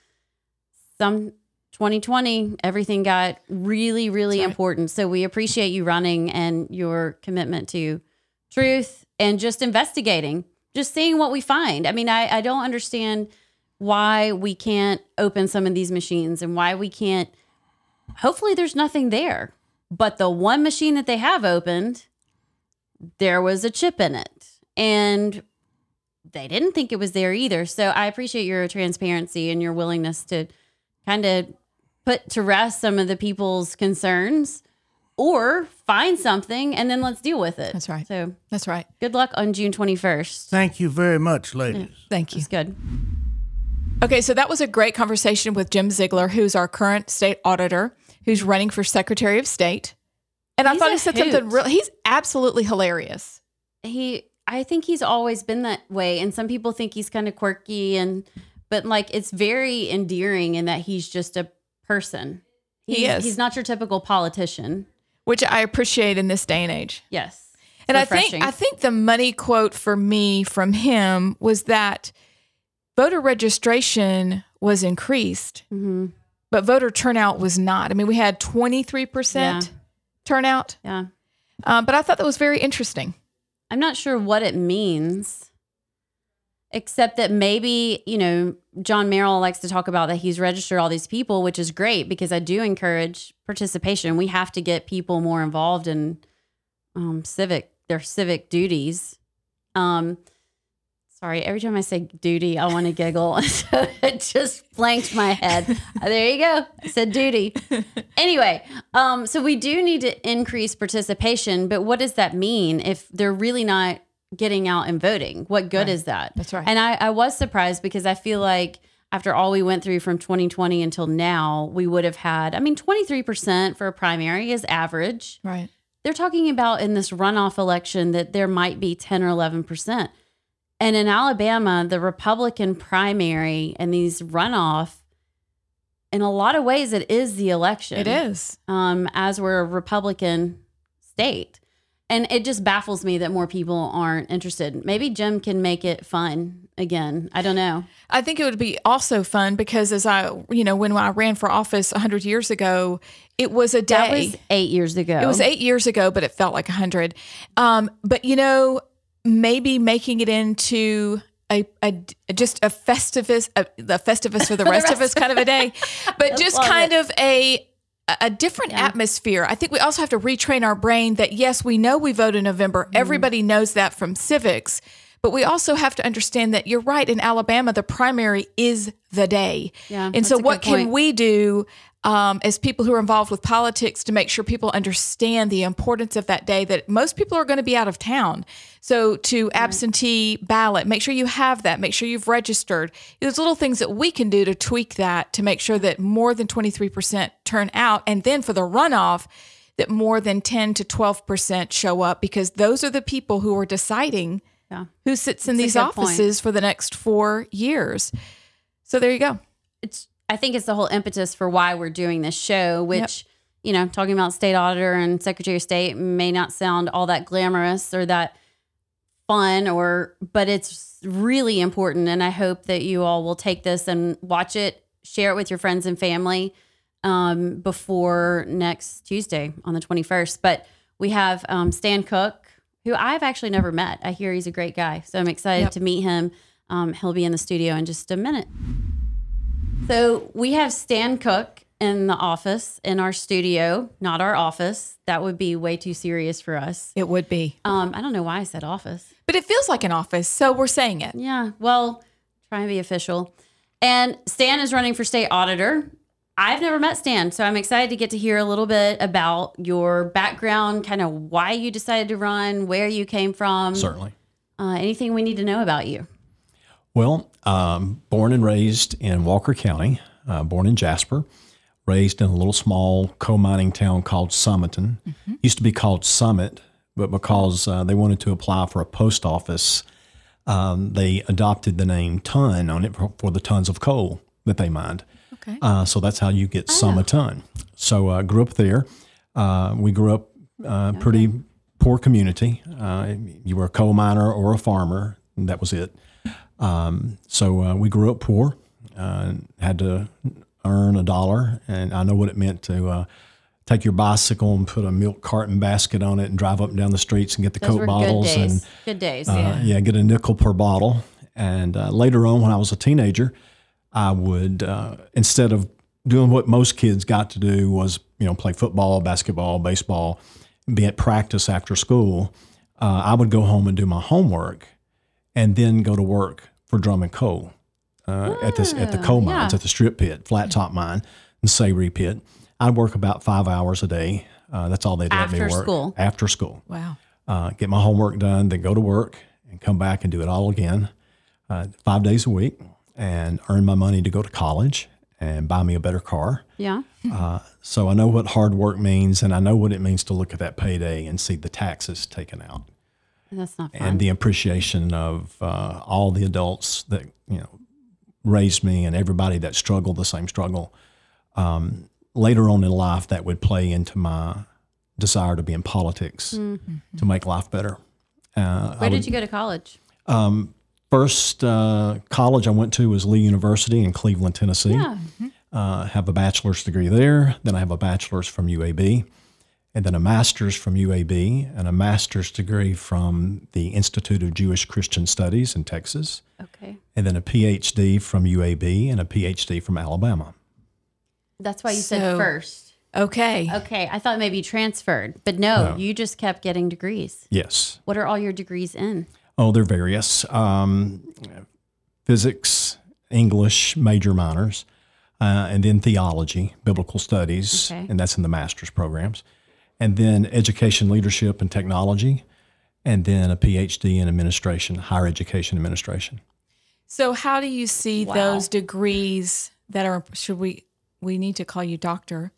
Some 2020, everything got really, really right. important. So we appreciate you running and your commitment to truth and just investigating, just seeing what we find. I mean, I, I don't understand why we can't open some of these machines and why we can't. Hopefully, there's nothing there. But the one machine that they have opened, there was a chip in it. And they didn't think it was there either. So I appreciate your transparency and your willingness to kind of put to rest some of the people's concerns or find something and then let's deal with it. That's right. So That's right. good luck on June 21st. Thank you very much, ladies. Thank you. It's good. Okay, so that was a great conversation with Jim Ziegler, who's our current state auditor, who's running for Secretary of State. And I thought a he said something hoot. real. He's absolutely hilarious. he I think he's always been that way and some people think he's kind of quirky and but like it's very endearing in that he's just a person. He He's- is. He's not your typical politician. which I appreciate in this day and age. Yes. And I think I think the money quote for me from him was that voter registration was increased, Mhm. but voter turnout was not. I mean, we had 23% Yeah. turnout, Yeah. um, but I thought that was very interesting. I'm not sure what it means, except that maybe, you know, John Merrill likes to talk about that he's registered all these people, which is great because I do encourage participation. We have to get people more involved in um, civic, their civic duties. Um, sorry, every time I say duty, I want to giggle. so it just blanked my head. there you go. I said duty. anyway, um, so we do need to increase participation, but what does that mean if they're really not getting out and voting? What good Right. is that? That's right. And I, I was surprised because I feel like after all we went through from 2020 until now, we would have had, I mean, 23% for a primary is average. Right. They're talking about in this runoff election that there might be 10 or 11%. And in Alabama, the Republican primary and these runoff, in a lot of ways, it is the election It is. um, as we're a Republican state. And it just baffles me that more people aren't interested. Maybe Jim can make it fun again. I don't know. I think it would be also fun because as I, you know, when I ran for office 100 years ago, it was a day. That was eight years ago. It was eight years ago, but it felt like 100. Um, but, you know, maybe making it into a, a just a festivus, a, a festivus for the rest, of us kind of a day, but just kind it. of a a different atmosphere. I think we also have to retrain our brain that yes, we know we vote in November. Mm-hmm. Everybody knows that from civics. But we also have to understand that you're right. In Alabama, the primary is the day. Yeah, and so, what can we do um, as people who are involved with politics to make sure people understand the importance of that day? That most people are going to be out of town. So, to absentee ballot, make sure you have that. Make sure you've registered. There's little things that we can do to tweak that to make sure that more than 23% turn out. And then for the runoff, that more than 10 to 12% show up because those are the people who are deciding Yeah. who sits in That's these good point. offices for the next four years. So there you go. it's I think it's the whole impetus for why we're doing this show, which you know, talking about state auditor and secretary of state may not sound all that glamorous or that fun or but it's really important and I hope that you all will take this and watch it, share it with your friends and family um, before next Tuesday on the 21st. But we have um, Stan Cooke, who I've actually never met. I hear he's a great guy. So I'm excited Yep. to meet him. Um, he'll be in the studio in just a minute. So we have Stan Cooke in the office in our studio, not our office. That would be way too serious for us. It would be. Um, I don't know why I said office. But it feels like an office, so we're saying it. Yeah, well, try and be official. And Stan is running for state auditor. I've never met Stan, so I'm excited to get to hear a little bit about your background, kind of why you decided to run, where you came from, Certainly. uh, anything we need to know about you. Well, um, born and raised in Walker County, uh, born in Jasper, raised in a little small coal mining town called Sumiton. Used to be called Summit, but because uh, they wanted to apply for a post office, um, they adopted the name Ton on it for, for the tons of coal that they mined. Okay. Uh, so that's how you get some a ton. So I uh, grew up there. Uh, we grew up uh, pretty poor community. Uh, you were a coal miner or a farmer, that was it. Um, so uh, we grew up poor, uh, had to earn a dollar, and I know what it meant to uh, take your bicycle and put a milk carton basket on it and drive up and down the streets and get the Those Coke bottles good and good days. uh, yeah, get a nickel per bottle. And uh, later on, when I was a teenager, I would uh, instead of doing what most kids got to do was you know play football, basketball, baseball, be at practice after school. Uh, I would go home and do my homework, and then go to work for Drummond Coal uh, at this at the coal mines yeah. at the strip pit, flat top mine, and Sayre pit. I'd work about five hours a day. Uh, that's all they'd let me After work school? after school Wow. uh, get my homework done, then go to work and come back and do it all again, uh, five days a week, and earn my money to go to college and buy me a better car. yeah. So I know what hard work means, and I know what it means to look at that payday and see the taxes taken out, That's not fun. and the appreciation of uh, all the adults that you know raised me and everybody that struggled the same struggle. Um, later on in life, that would play into my desire to be in politics to make life better. Uh, Where did you go to college? First uh, college I went to was Lee University in Cleveland, Tennessee. Yeah. Uh, have a bachelor's degree there. Then I have a bachelor's from UAB, and then a master's from UAB, and a master's degree from the Institute of Jewish Christian Studies in Texas, Okay. and then a PhD from UAB and a PhD from Alabama. That's why you So- said first. Okay. Okay. I thought maybe you transferred, but no, you just kept getting degrees. Yes. What are all your degrees in? Oh, they're various. Um, physics, English, major minors, uh, and then theology, biblical studies, Okay. and that's in the master's programs. And then education, leadership, and technology, and then a PhD in administration, higher education administration. So how do you see Wow. those degrees that are should we we need to call you doctor?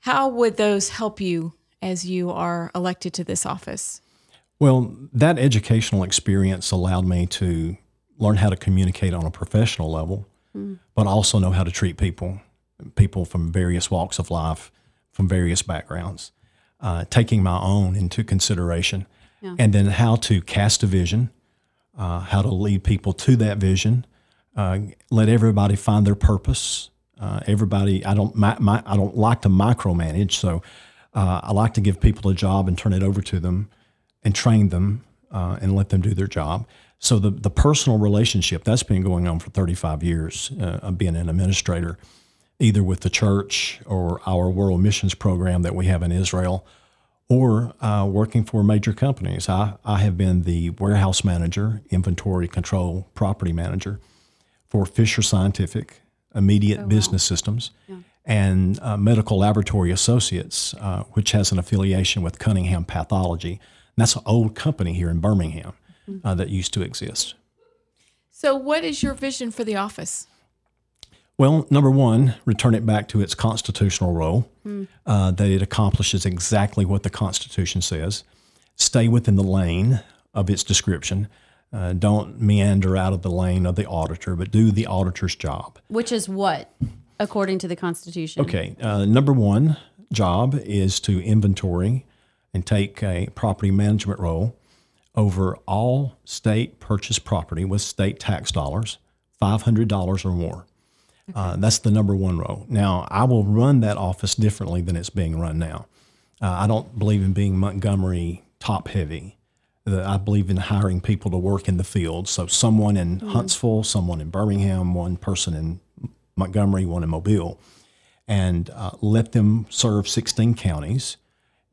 How would those help you as you are elected to this office? Well, that educational experience allowed me to learn how to communicate on a professional level, hmm. but also know how to treat people, people from various walks of life, from various backgrounds. Uh, taking my own into consideration, and then how to cast a vision, uh, how to lead people to that vision, uh, let everybody find their purpose. Uh, everybody, I don't, my, my, I don't like to micromanage, so uh, I like to give people a job and turn it over to them, and train them uh, and let them do their job. So the the personal relationship that's been going on for 35 years uh, of being an administrator, either with the church or our World Missions program that we have in Israel, or uh, working for major companies. I, I have been the warehouse manager, inventory control, property manager for Fisher Scientific, Immediate Business Systems, and uh, Medical Laboratory Associates, uh, which has an affiliation with Cunningham Pathology. And that's an old company here in Birmingham uh, that used to exist. So, what is your vision for the office? Well, number one, return it back to its constitutional role, uh, that it accomplishes exactly what the Constitution says. Stay within the lane of its description. Uh, don't meander out of the lane of the auditor, but do the auditor's job. Which is what, according to the Constitution? Okay, uh, number one job is to inventory and take a property management role over all state purchased property with state tax dollars, $500 or more. Uh, that's the number one role. Now, I will run that office differently than it's being run now. Uh, I don't believe in being Montgomery top heavy. The- I believe in hiring people to work in the field. So, someone in Huntsville, someone in Birmingham, one person in Montgomery, one in Mobile, and uh, let them serve 16 counties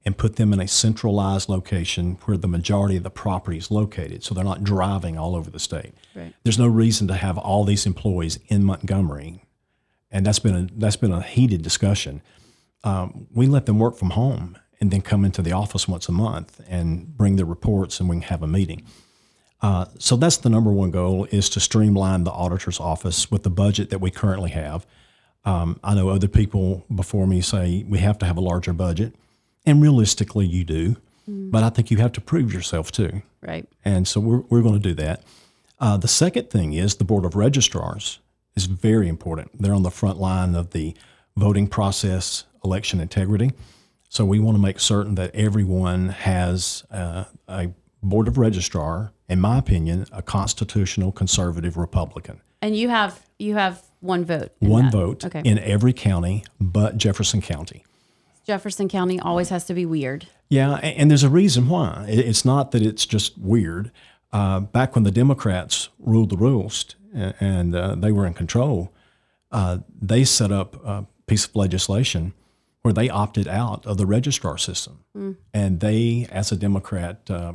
and put them in a centralized location where the majority of the property is located. So, they're not driving all over the state. Right. There's no reason to have all these employees in Montgomery and that's been a that's been a heated discussion. Um, we let them work from home and then come into the office once a month and bring their reports, and we can have a meeting. Uh, so that's the number one goal is to streamline the auditor's office with the budget that we currently have. Um, I know other people before me say we have to have a larger budget, and realistically, you do. But I think you have to prove yourself too. Right. And so we're, we're going to do that. Uh, the second thing is the Board of Registrars is very important. They're on the front line of the voting process, election integrity. So we want to make certain that everyone has uh, a Board of Registrar, in my opinion, a constitutional conservative Republican. And you have you have one vote. One that. vote Okay. in every county but Jefferson County. Jefferson County always has to be weird. Yeah, a- and there's a reason why. It's not that it's just weird. Uh, back when the Democrats ruled the roost and uh, they were in control, uh, they set up a piece of legislation where they opted out of the registrar system. And they, as a Democrat, uh,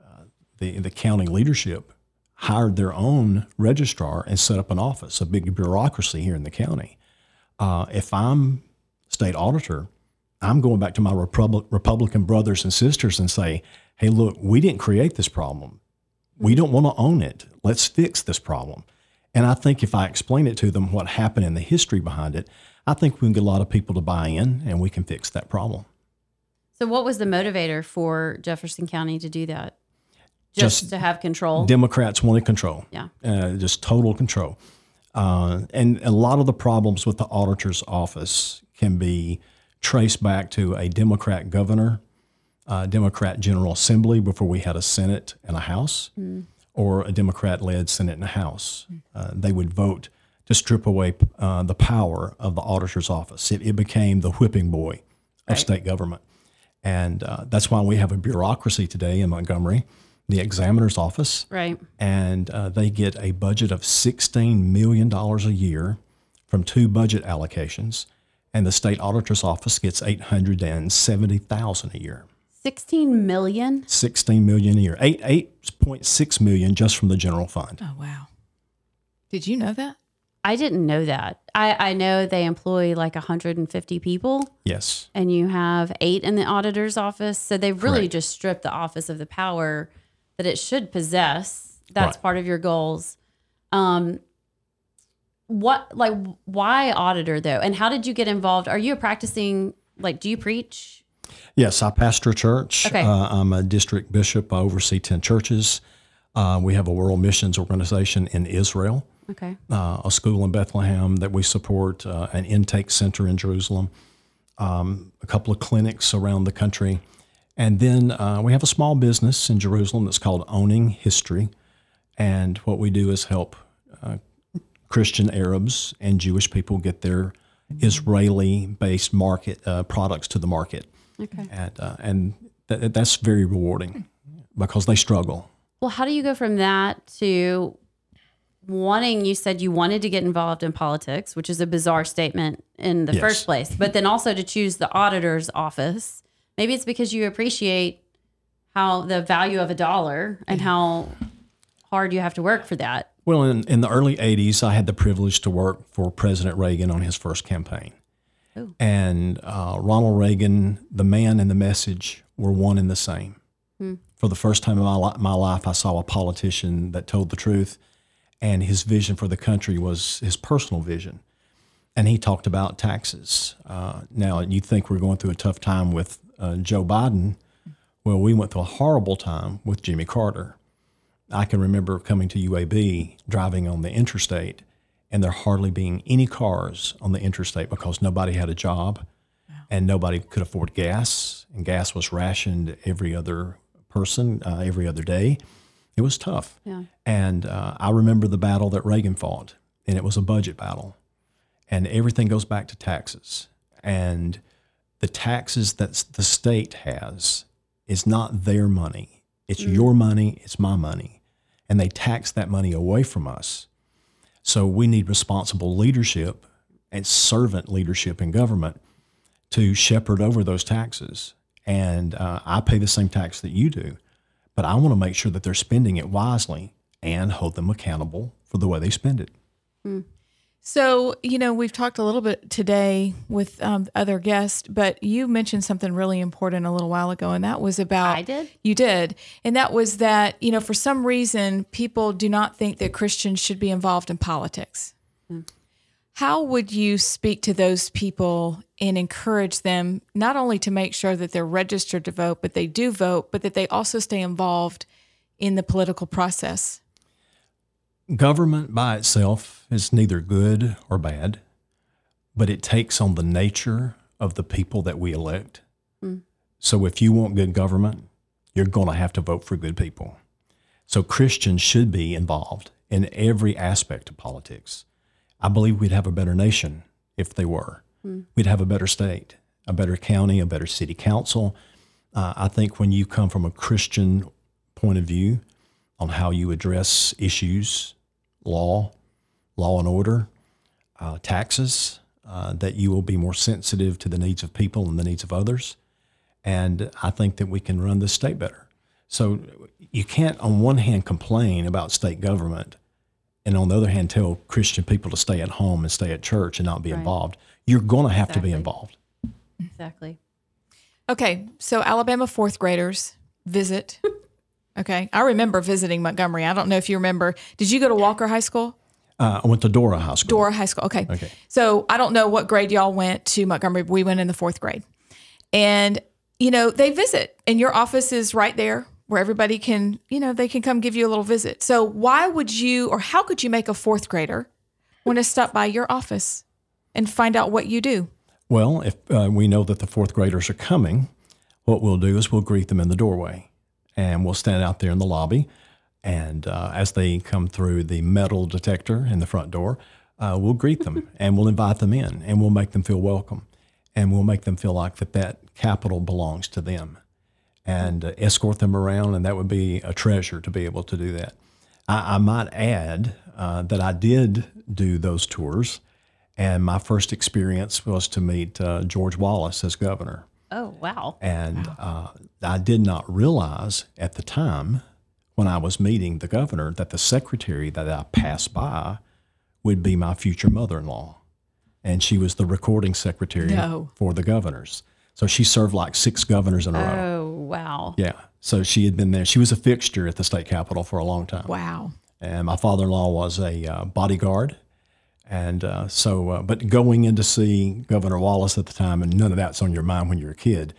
uh, the, the county leadership hired their own registrar and set up an office, a big bureaucracy here in the county. Uh, if I'm state auditor, I'm going back to my Republic, Republican brothers and sisters and say, hey, look, we didn't create this problem. We don't want to own it. Let's fix this problem. And I think if I explain it to them what happened and the history behind it, I think we can get a lot of people to buy in and we can fix that problem. So what was the motivator for Jefferson County to do that? Just, Just to have control. Democrats wanted control. Yeah. Uh, just total control. Uh, and a lot of the problems with the auditor's office can be traced back to a Democrat governor, a Democrat General Assembly before we had a Senate and a House, or a Democrat led Senate and a House. Uh, they would vote to strip away uh, the power of the auditor's office. It, it became the whipping boy of state government. And uh, that's why we have a bureaucracy today in Montgomery, the examiner's office right. and and uh, they get a budget of $16 million a year from two budget allocations and the state auditor's office gets 870000 a year 16 million. 16 million a year 8 8.6 million just from the general fund Oh, wow. Did you know that? I didn't know that. I, I know they employ like 150 people yes and you have eight in the auditor's office. So they've really Correct. just stripped the office of the power that it should possess. That's Right. part of your goals. Um, what like why auditor though? And how did you get involved? Are you a practicing like do you preach? Yes i pastor a church Okay. uh, i'm a district bishop i oversee 10 churches uh, we have a world missions organization in israel Okay. uh, a school in Bethlehem that we support, uh, an intake center in Jerusalem. um, a couple of clinics around the country. And then uh, we have a small business in Jerusalem that's called Owning History. And what we do is help uh, Christian Arabs and Jewish people get their Israeli based market uh, products to the market. Okay. And, uh, and th- that's very rewarding because they struggle. Well, how do you go from that to wanting? You said you wanted to get involved in politics, which is a bizarre statement in the Yes. first place, but then also to choose the auditor's office. Maybe it's because you appreciate how the value of a dollar and how hard you have to work for that. Well, in, in the early 80s, I had the privilege to work for President Reagan on his first campaign. And uh, Ronald Reagan, the man and the message were one and the same. For the first time in my, li- my life, I saw a politician that told the truth, and his vision for the country was his personal vision. And he talked about taxes. Uh, now, you think we're going through a tough time with uh, Joe Biden. Well, we went through a horrible time with Jimmy Carter. I can remember coming to UAB, driving on the interstate, and there hardly being any cars on the interstate because nobody had a job and nobody could afford gas, and gas was rationed every other person, uh, every other day. It was tough. Yeah. And uh, I remember the battle that Reagan fought, and it was a budget battle. And everything goes back to taxes. And the taxes that the state has is not their money. It's your money, it's my money. And they tax that money away from us. So we need responsible leadership and servant leadership in government to shepherd over those taxes. And uh, I pay the same tax that you do, but I want to make sure that they're spending it wisely and hold them accountable for the way they spend it. So, you know, we've talked a little bit today with um, other guests, but you mentioned something really important a little while ago, and that was about. I did? You did. And that was that, you know, for some reason, people do not think that Christians should be involved in politics. How would you speak to those people and encourage them not only to make sure that they're registered to vote, but they do vote, but that they also stay involved in the political process? Government by itself is neither good or bad, but it takes on the nature of the people that we elect. So if you want good government, you're going to have to vote for good people. So Christians should be involved in every aspect of politics. I believe we'd have a better nation if they were. We'd have a better state, a better county, a better city council. Uh, I think when you come from a Christian point of view on how you address issues, law, law and order, uh, taxes, uh, that you will be more sensitive to the needs of people and the needs of others. And I think that we can run this state better. So you can't, on one hand, complain about state government, and on the other hand, tell Christian people to stay at home and stay at church and not be involved. You're going to have to be involved. Exactly. Okay, so Alabama fourth graders visit. Okay, I remember visiting Montgomery. I don't know if you remember. Did you go to Walker High School? Uh, I went to Dora High School. Dora High School. Okay. Okay. So I don't know what grade y'all went to Montgomery. But we went in the fourth grade, and you know they visit, and your office is right there where everybody can, you know, they can come give you a little visit. So why would you, or how could you make a fourth grader want to stop by your office and find out what you do? Well, if uh, we know that the fourth graders are coming, what we'll do is we'll greet them in the doorway and we'll stand out there in the lobby. And uh, as they come through the metal detector in the front door, uh, we'll greet them and we'll invite them in and we'll make them feel welcome and we'll make them feel like that that capital belongs to them and uh, escort them around. And that would be a treasure to be able to do that. I, I might add uh, that I did do those tours. And my first experience was to meet uh, George Wallace as governor. Oh, wow. And uh, I did not realize at the time when I was meeting the governor that the secretary that I passed by would be my future mother in law. And she was the recording secretary No. for the governors. So she served like six governors in a row. Oh, wow. Yeah. So she had been there. She was a fixture at the state capitol for a long time Wow. and my father-in-law was a uh, bodyguard and uh, so uh, but going in to see governor wallace at the time and none of that's on your mind when you're a kid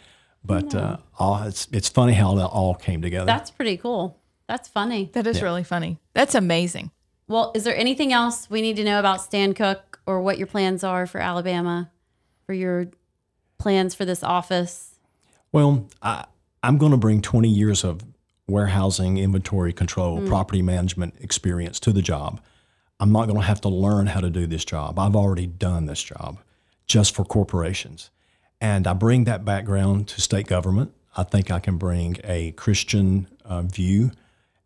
but uh, all, it's, it's funny how that all came together That's pretty cool. That's funny. That is really funny. That's amazing. Well, is there anything else we need to know about Stan Cooke or what your plans are for Alabama for your plans for this office? Well, I, I'm going to bring 20 years of warehousing, inventory control, property management experience to the job. I'm not going to have to learn how to do this job. I've already done this job just for corporations. And I bring that background to state government. I think I can bring a Christian uh, view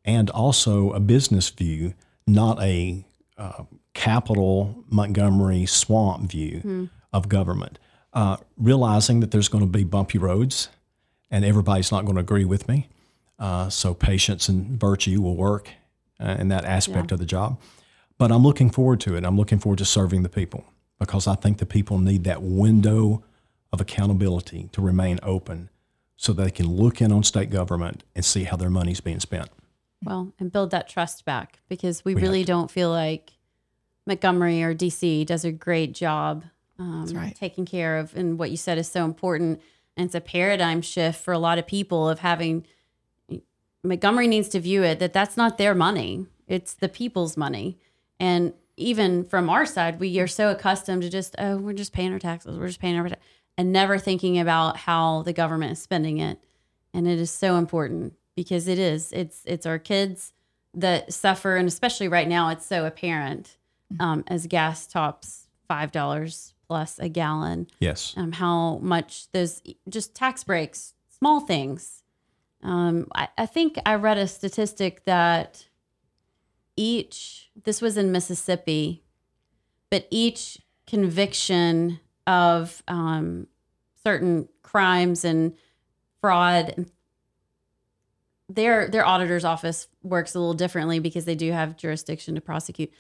and also a business view, not a uh, capital Montgomery swamp view of government. Uh, realizing that there's going to be bumpy roads and everybody's not going to agree with me. Uh, so patience and virtue will work uh, in that aspect of the job. But I'm looking forward to it. I'm looking forward to serving the people because I think the people need that window of accountability to remain open so they can look in on state government and see how their money's being spent. Well, and build that trust back because we, really don't feel like Montgomery or DC does a great job um, right. taking care of. And what you said is so important. And it's a paradigm shift for a lot of people of having Montgomery needs to view it that that's not their money, it's the people's money. And even from our side, we are so accustomed to just, oh, we're just paying our taxes, we're just paying our and never thinking about how the government is spending it. And it is so important because it is. It's it's our kids that suffer, and especially right now, it's so apparent um, as gas tops five dollars plus a gallon. Yes. Um, how much those just tax breaks, small things. Um, I, I think I read a statistic that each this was in Mississippi, but each conviction of um, certain crimes and fraud their their auditor's office works a little differently because they do have jurisdiction to prosecute.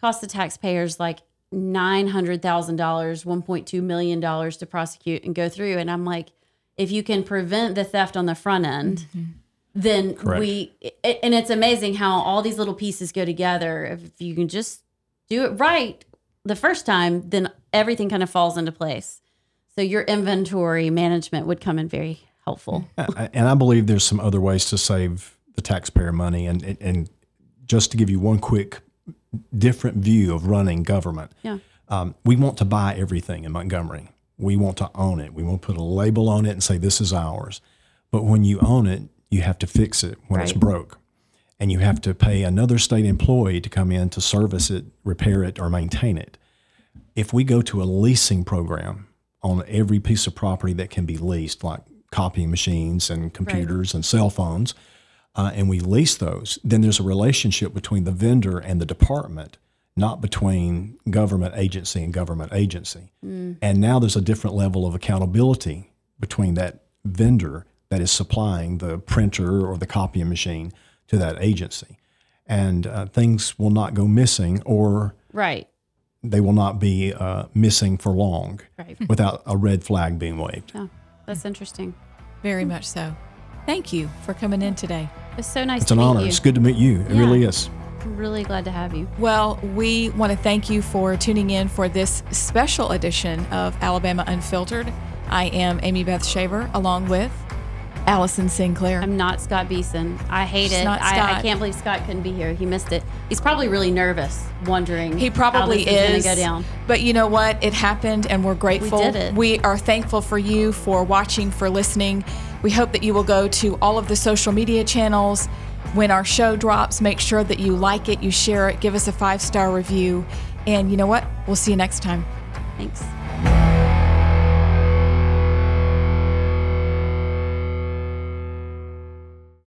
Cost the taxpayers like $900000 $1.2 million to prosecute and go through. And i'm like if you can prevent the theft on the front end then Correct. we it, and it's amazing how all these little pieces go together if you can just do it right the first time then everything kind of falls into place so your inventory management would come in very helpful and I believe there's some other ways to save the taxpayer money. And, and- just to give you one quick different view of running government, yeah um, we want to buy everything in Montgomery. We want to own it. We want to put a label on it and say this is ours. But when you own it, you have to fix it when it's broke. And you have to pay another state employee to come in to service it, repair it, or maintain it. If we go to a leasing program on every piece of property that can be leased, like copying machines and computers and cell phones, uh, and we lease those, then there's a relationship between the vendor and the department, not between government agency and government agency. And now there's a different level of accountability between that vendor that is supplying the printer or the copying machine to that agency. And uh, things will not go missing or right they will not be uh, missing for long right without a red flag being waved. yeah that's interesting Very much so. Thank you for coming in today. It's so nice It's to an meet honor. you. It's good to meet you. It Yeah. really is. I'm really glad to have you. Well, we want to thank you for tuning in for this special edition of Alabama Unfiltered. I am Amy Beth Shaver along with Allison Sinclair. I'm not Scott Beeson. I hate She's it. not I, I can't believe Scott couldn't be here. He missed it. He's probably really nervous, wondering he probably how this is. is going to go down. But you know what? It happened and we're grateful. We did it. We are thankful for you for watching, for listening. We hope that you will go to all of the social media channels. When our show drops, make sure that you like it, you share it, give us a five star review. And you know what? We'll see you next time. Thanks.